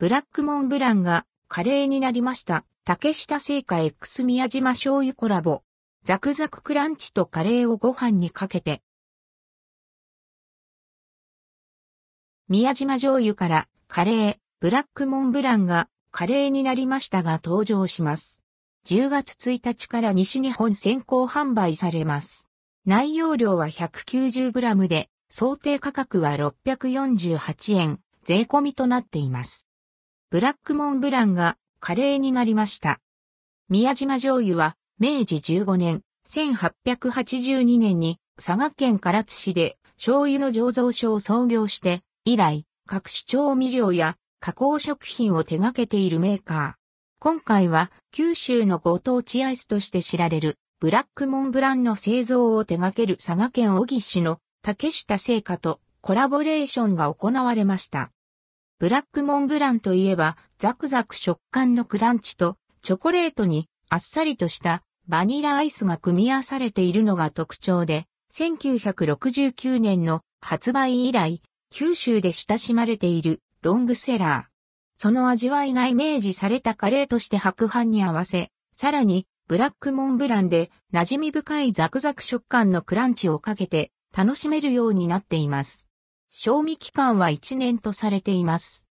ブラックモンブランがカレーになりました。竹下製菓 X 宮島醤油コラボ。ザクザククランチとカレーをご飯にかけて。宮島醤油からカレー、ブラックモンブランがカレーになりましたが登場します。10月1日から西日本先行販売されます。内容量は 190g で、想定価格は648円、税込みとなっています。ブラックモンブランがカレーになりました。宮島醤油は明治15年、1882年に佐賀県唐津市で醤油の醸造所を創業して、以来、各種調味料や加工食品を手掛けているメーカー。今回は九州のご当地アイスとして知られるブラックモンブランの製造を手掛ける佐賀県小木市の竹下製菓とコラボレーションが行われました。ブラックモンブランといえばザクザク食感のクランチとチョコレートにあっさりとしたバニラアイスが組み合わされているのが特徴で、1969年の発売以来、九州で親しまれているロングセラー。その味わいがイメージされたカレーとして白飯に合わせ、さらにブラックモンブランで馴染み深いザクザク食感のクランチをかけて楽しめるようになっています。賞味期間は1年とされています。